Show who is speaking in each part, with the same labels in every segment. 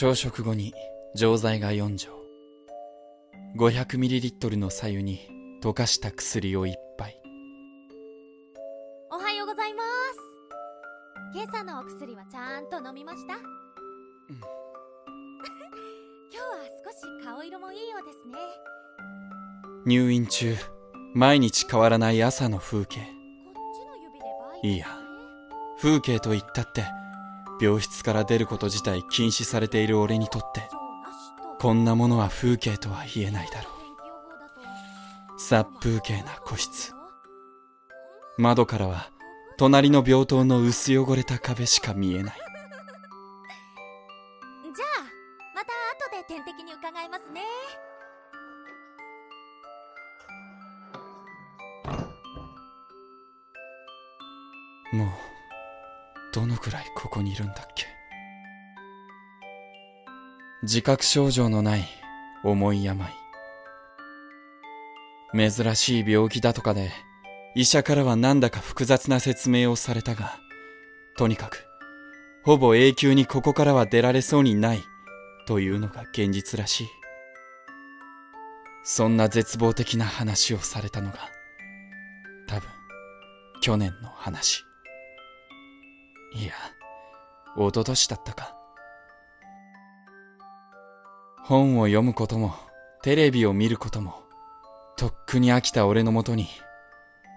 Speaker 1: 朝食後に錠剤が4錠。500ml の左右に溶かした薬を1杯。
Speaker 2: おはようございます。今朝のお薬はちゃんと飲みました、今日は少し顔色もいいようですね。
Speaker 1: 入院中毎日変わらない朝の風景。いいや。風景と言ったって病室から出ること自体禁止されている俺にとってこんなものは風景とは言えないだろう。殺風景な個室。窓からは隣の病棟の薄汚れた壁しか見えない。
Speaker 2: じゃあまた後で点滴に伺いますね。
Speaker 1: もうどのくらいここにいるんだっけ？自覚症状のない重い病。珍しい病気だとかで医者からはなんだか複雑な説明をされたがとにかくほぼ永久にここからは出られそうにないというのが現実らしい。そんな絶望的な話をされたのが多分去年の話。いや、一昨年だったか。本を読むことも、テレビを見ることも、とっくに飽きた俺のもとに、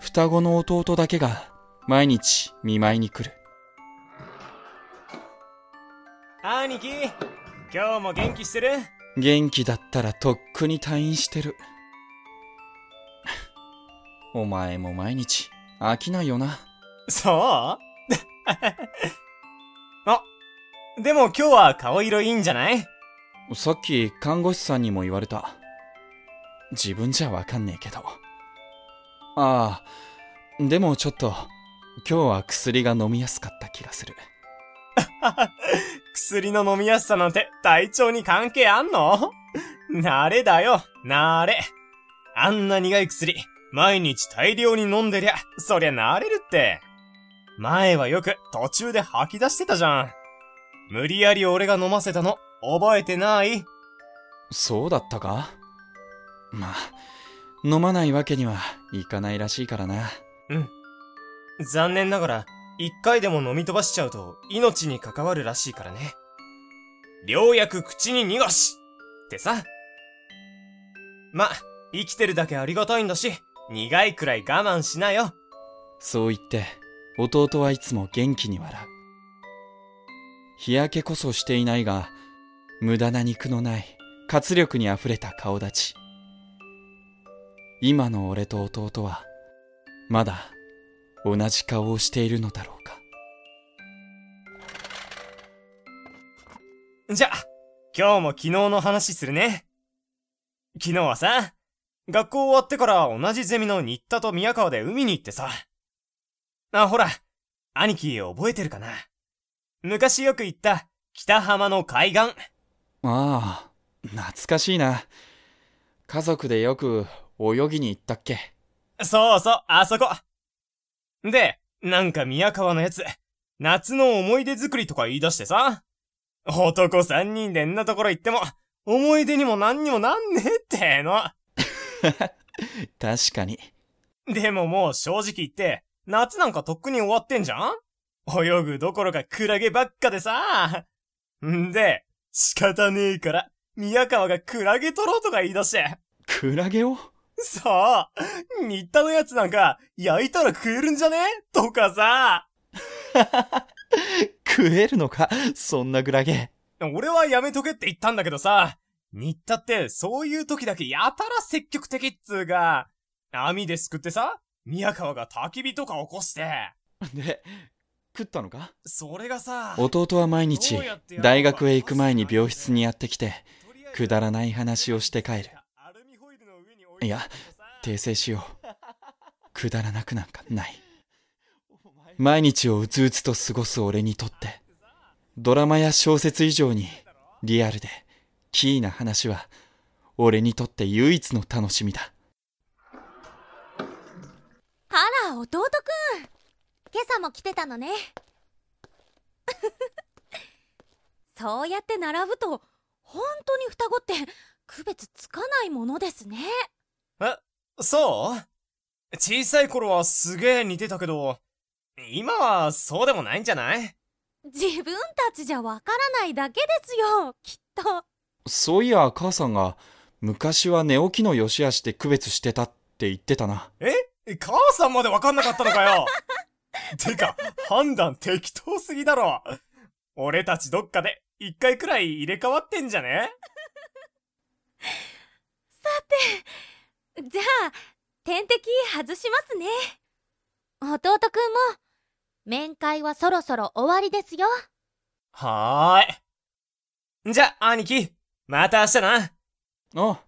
Speaker 1: 双子の弟だけが毎日見舞いに来る。
Speaker 3: 兄貴今日も元気してる？
Speaker 1: 元気だったらとっくに退院してる。お前も毎日飽きないよな。
Speaker 3: そう？あ、でも今日は顔色いいんじゃない？
Speaker 1: さっき看護師さんにも言われた。自分じゃわかんねえけど。ああ、でもちょっと、今日は薬が飲みやすかった気がする。
Speaker 3: 薬の飲みやすさなんて体調に関係あんの？慣れだよ、慣れ。あんな苦い薬、毎日大量に飲んでりゃ、そりゃ慣れるって。前はよく途中で吐き出してたじゃん。無理やり俺が飲ませたの、覚えてない？
Speaker 1: そうだったか？まあ、飲まないわけにはいかないらしいからな。
Speaker 3: 残念ながら、一回でも飲み飛ばしちゃうと命に関わるらしいからね。良薬口に逃がしってさ。ま、生きてるだけありがたいんだし、苦いくらい我慢しなよ。
Speaker 1: そう言って、弟はいつも元気に笑う。日焼けこそしていないが、無駄な肉のない活力にあふれた顔立ち。今の俺と弟は、まだ同じ顔をしているのだろうか。
Speaker 3: じゃ、今日も昨日の話するね。昨日はさ、学校終わってから同じゼミの新田と宮川で海に行ってさ。あ、ほら、兄貴覚えてるかな？昔よく行った北浜の海岸。
Speaker 1: ああ、懐かしいな。家族でよく泳ぎに行ったっけ？
Speaker 3: そうそう、あそこ。で、なんか宮川のやつ、夏の思い出作りとか言い出してさ。男三人でんなところ行っても、思い出にも何にもなんねえっての。
Speaker 1: 確かに。
Speaker 3: でももう正直言って、夏なんかとっくに終わってんじゃん？泳ぐどころかクラゲばっかでさ。んで、仕方ねえから、宮川がクラゲ取ろうとか言い出して。
Speaker 1: クラゲを？
Speaker 3: そう新田のやつなんか、焼いたら食えるんじゃね？とかさ。
Speaker 1: 食えるのか？そんなクラゲ。
Speaker 3: 俺はやめとけって言ったんだけどさ、新田ってそういう時だけやたら積極的っつうか、網ですくってさ、宮川が焚き火とか起こして、
Speaker 1: で、食ったのか？
Speaker 3: それがさ、
Speaker 1: 弟は毎日大学へ行く前に病室にやってきてくだらない話をして帰る。いや訂正しよう。くだらなくなんかない。毎日をうつうつと過ごす俺にとってドラマや小説以上にリアルでキーな話は俺にとって唯一の楽しみだ
Speaker 2: 弟くん。今朝も来てたのね。そうやって並ぶと本当に双子って区別つかないものですね。
Speaker 3: えそう？小さい頃はすげえ似てたけど今はそうでもないんじゃない？
Speaker 2: 自分たちじゃわからないだけですよきっと。
Speaker 1: そういや母さんが昔は寝起きの良し悪しで区別してたって言ってたな
Speaker 3: え母さんまでわかんなかったのかよ。てか判断適当すぎだろ。俺たちどっかで一回くらい入れ替わってんじゃね？
Speaker 2: さてじゃあ点滴外しますね。弟くんも面会はそろそろ終わりですよ。
Speaker 3: はーい。じゃ兄貴また明日な。
Speaker 1: おう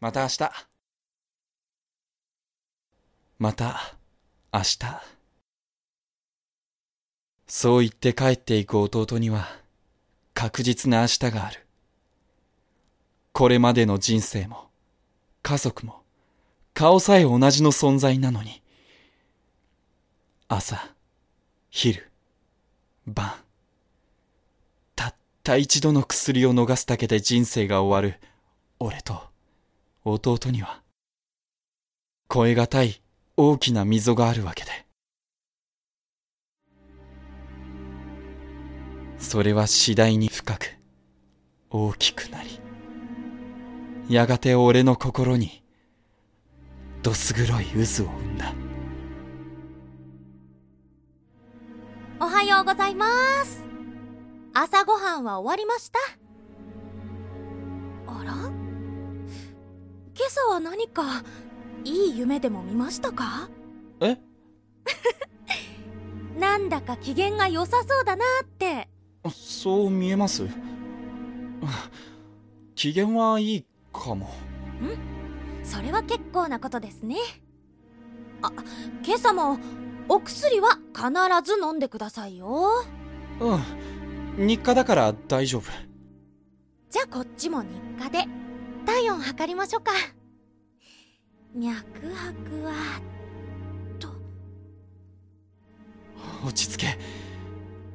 Speaker 1: また明日また明日。そう言って帰っていく弟には確実な明日がある。これまでの人生も家族も顔さえ同じの存在なのに朝昼晩たった一度の薬を逃すだけで人生が終わる俺と弟には超えがたい大きな溝があるわけで。それは次第に深く大きくなりやがて俺の心にどす黒い渦を生んだ。
Speaker 2: おはようございます。朝ごはんは終わりました。あら？今朝は何かいい夢でも見ましたか？
Speaker 1: え？
Speaker 2: なんだか機嫌が良さそうだなって。
Speaker 1: そう見えます。機嫌はいいかも。ん？
Speaker 2: それは結構なことですね。あ今朝もお薬は必ず飲んでくださいよ。
Speaker 1: うん。日課だから大丈夫。
Speaker 2: じゃあこっちも日課で。体温測りましょうか脈拍はと。
Speaker 1: 落ち着け。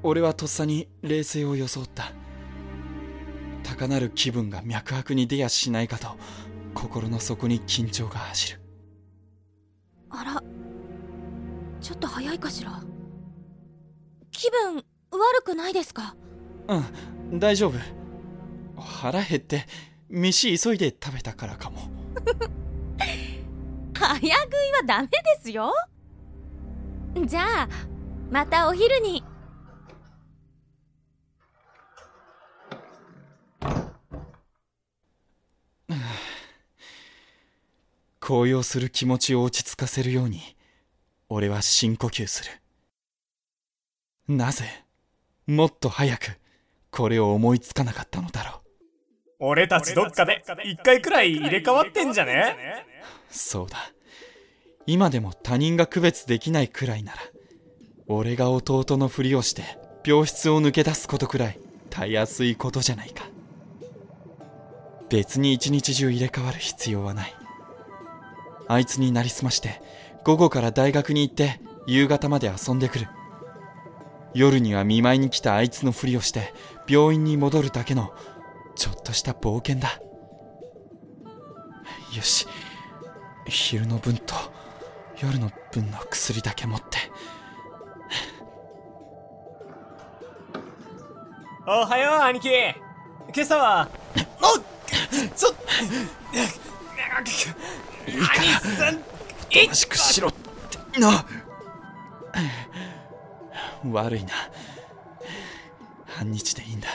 Speaker 1: 俺はとっさに冷静を装った。高鳴る気分が脈拍に出やしないかと心の底に緊張が走る。
Speaker 2: あら。ちょっと早いかしら。気分悪くないですか？
Speaker 1: うん大丈夫。腹減って飯急いで食べたからかも
Speaker 2: 早食いはダメですよ。じゃあまたお昼に。
Speaker 1: 高揚する気持ちを落ち着かせるように俺は深呼吸する。なぜもっと早くこれを思いつかなかったのだろう。
Speaker 3: 俺たちどっかで一回くらい入れ替わってんじゃね？
Speaker 1: そうだ。今でも他人が区別できないくらいなら俺が弟のふりをして病室を抜け出すことくらいたやすいことじゃないか。別に一日中入れ替わる必要はない。あいつになりすまして午後から大学に行って夕方まで遊んでくる。夜には見舞いに来たあいつのふりをして病院に戻るだけのちょっとした冒険だ。よし昼の分と夜の分の薬だけ持って。
Speaker 3: おはよう兄貴。今朝は？おちょっ
Speaker 1: いいからおとなしくしろってな。悪いな。半日でいいんだ。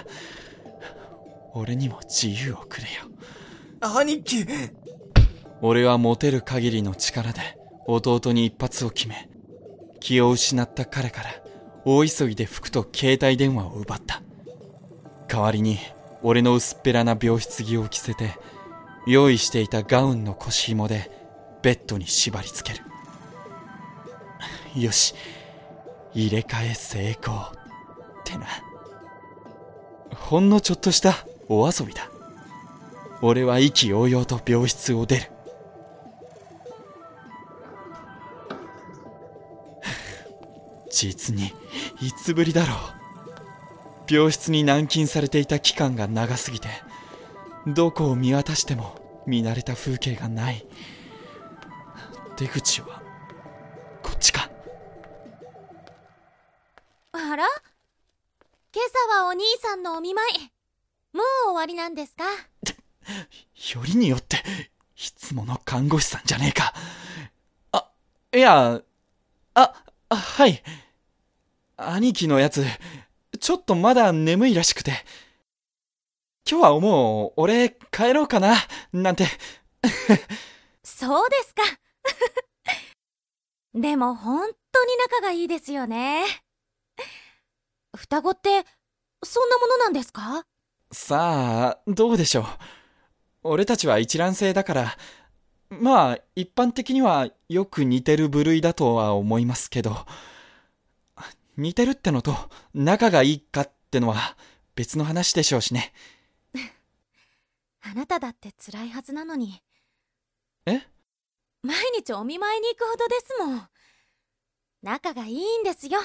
Speaker 1: 俺にも自由をくれよ。
Speaker 3: 兄貴
Speaker 1: 俺は持てる限りの力で弟に一発を決め気を失った彼から大急ぎで服と携帯電話を奪った。代わりに俺の薄っぺらな病室着を着せて用意していたガウンの腰紐でベッドに縛り付ける。よし入れ替え成功ってな。ほんのちょっとしたお遊びだ。俺は意気揚々と病室を出る。実にいつぶりだろう。病室に軟禁されていた期間が長すぎてどこを見渡しても見慣れた風景がない。出口はこっちか。
Speaker 2: あら？今朝はお兄さんのお見舞い。もう終わりなんですか？
Speaker 1: よりによっていつもの看護師さんじゃねえか。あいやあはい兄貴のやつちょっとまだ眠いらしくて。今日はもう俺帰ろうかななんて。
Speaker 2: そうですか。でも本当に仲がいいですよね。双子ってそんなものなんですか？
Speaker 1: さあどうでしょう。俺たちは一卵性だから。まあ一般的にはよく似てる部類だとは思いますけど似てるってのと仲がいいかってのは別の話でしょうしね。
Speaker 2: あなただって辛いはずなのに。
Speaker 1: え？
Speaker 2: 毎日お見舞いに行くほどですもん。仲がいいんですよ。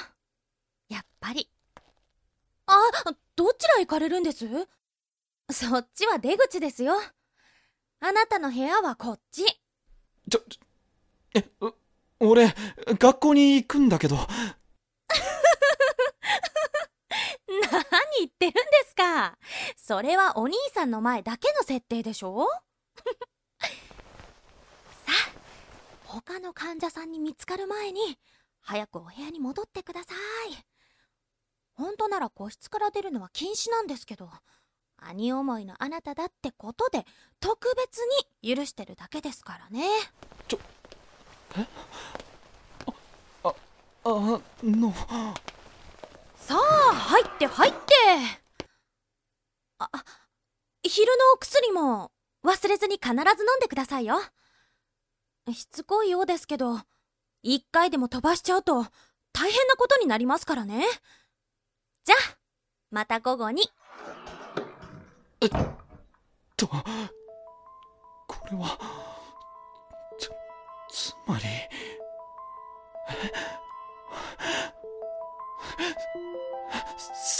Speaker 2: やっぱり。あどちら行かれるんです？そっちは出口ですよ。あなたの部屋はこっち。
Speaker 1: ちょえ俺学校に行くんだけど
Speaker 2: 何言ってるんですか？それはお兄さんの前だけの設定でしょ？さあ他の患者さんに見つかる前に早くお部屋に戻ってください。本当なら個室から出るのは禁止なんですけど兄思いのあなただってことで特別に許してるだけですからね。
Speaker 1: ちょえ？あの。
Speaker 2: さあ入って入って。あ昼のお薬も忘れずに必ず飲んでくださいよ。しつこいようですけど一回でも飛ばしちゃうと大変なことになりますからね。じゃあまた午後に。
Speaker 1: えっとこれはつつまり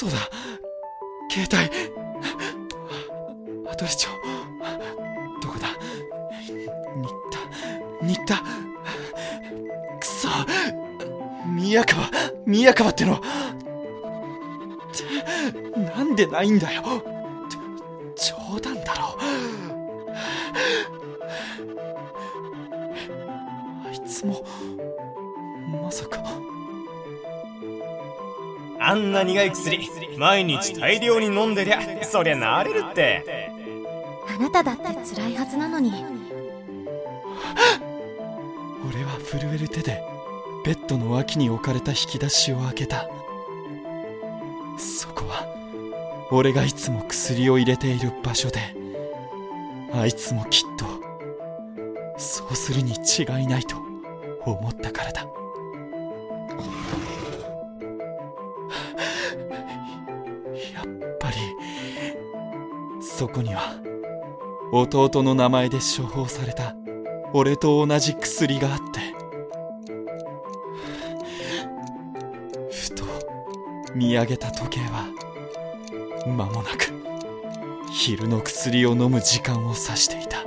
Speaker 1: そうだ。携帯。アドレス帳どこだ？新田。新田。くそ。宮川。宮川っての。ってなんでないんだよ。冗談だろ。あいつもまさか。
Speaker 3: あんな苦い薬毎日大量に飲んでりゃそりゃなれるって。
Speaker 2: あなただって辛いはずなのに。
Speaker 1: 俺は震える手でベッドの脇に置かれた引き出しを開けた。そこは俺がいつも薬を入れている場所であいつもきっとそうするに違いないと思ったそこには弟の名前で処方された俺と同じ薬があってふと見上げた時計は間もなく昼の薬を飲む時間を指していた。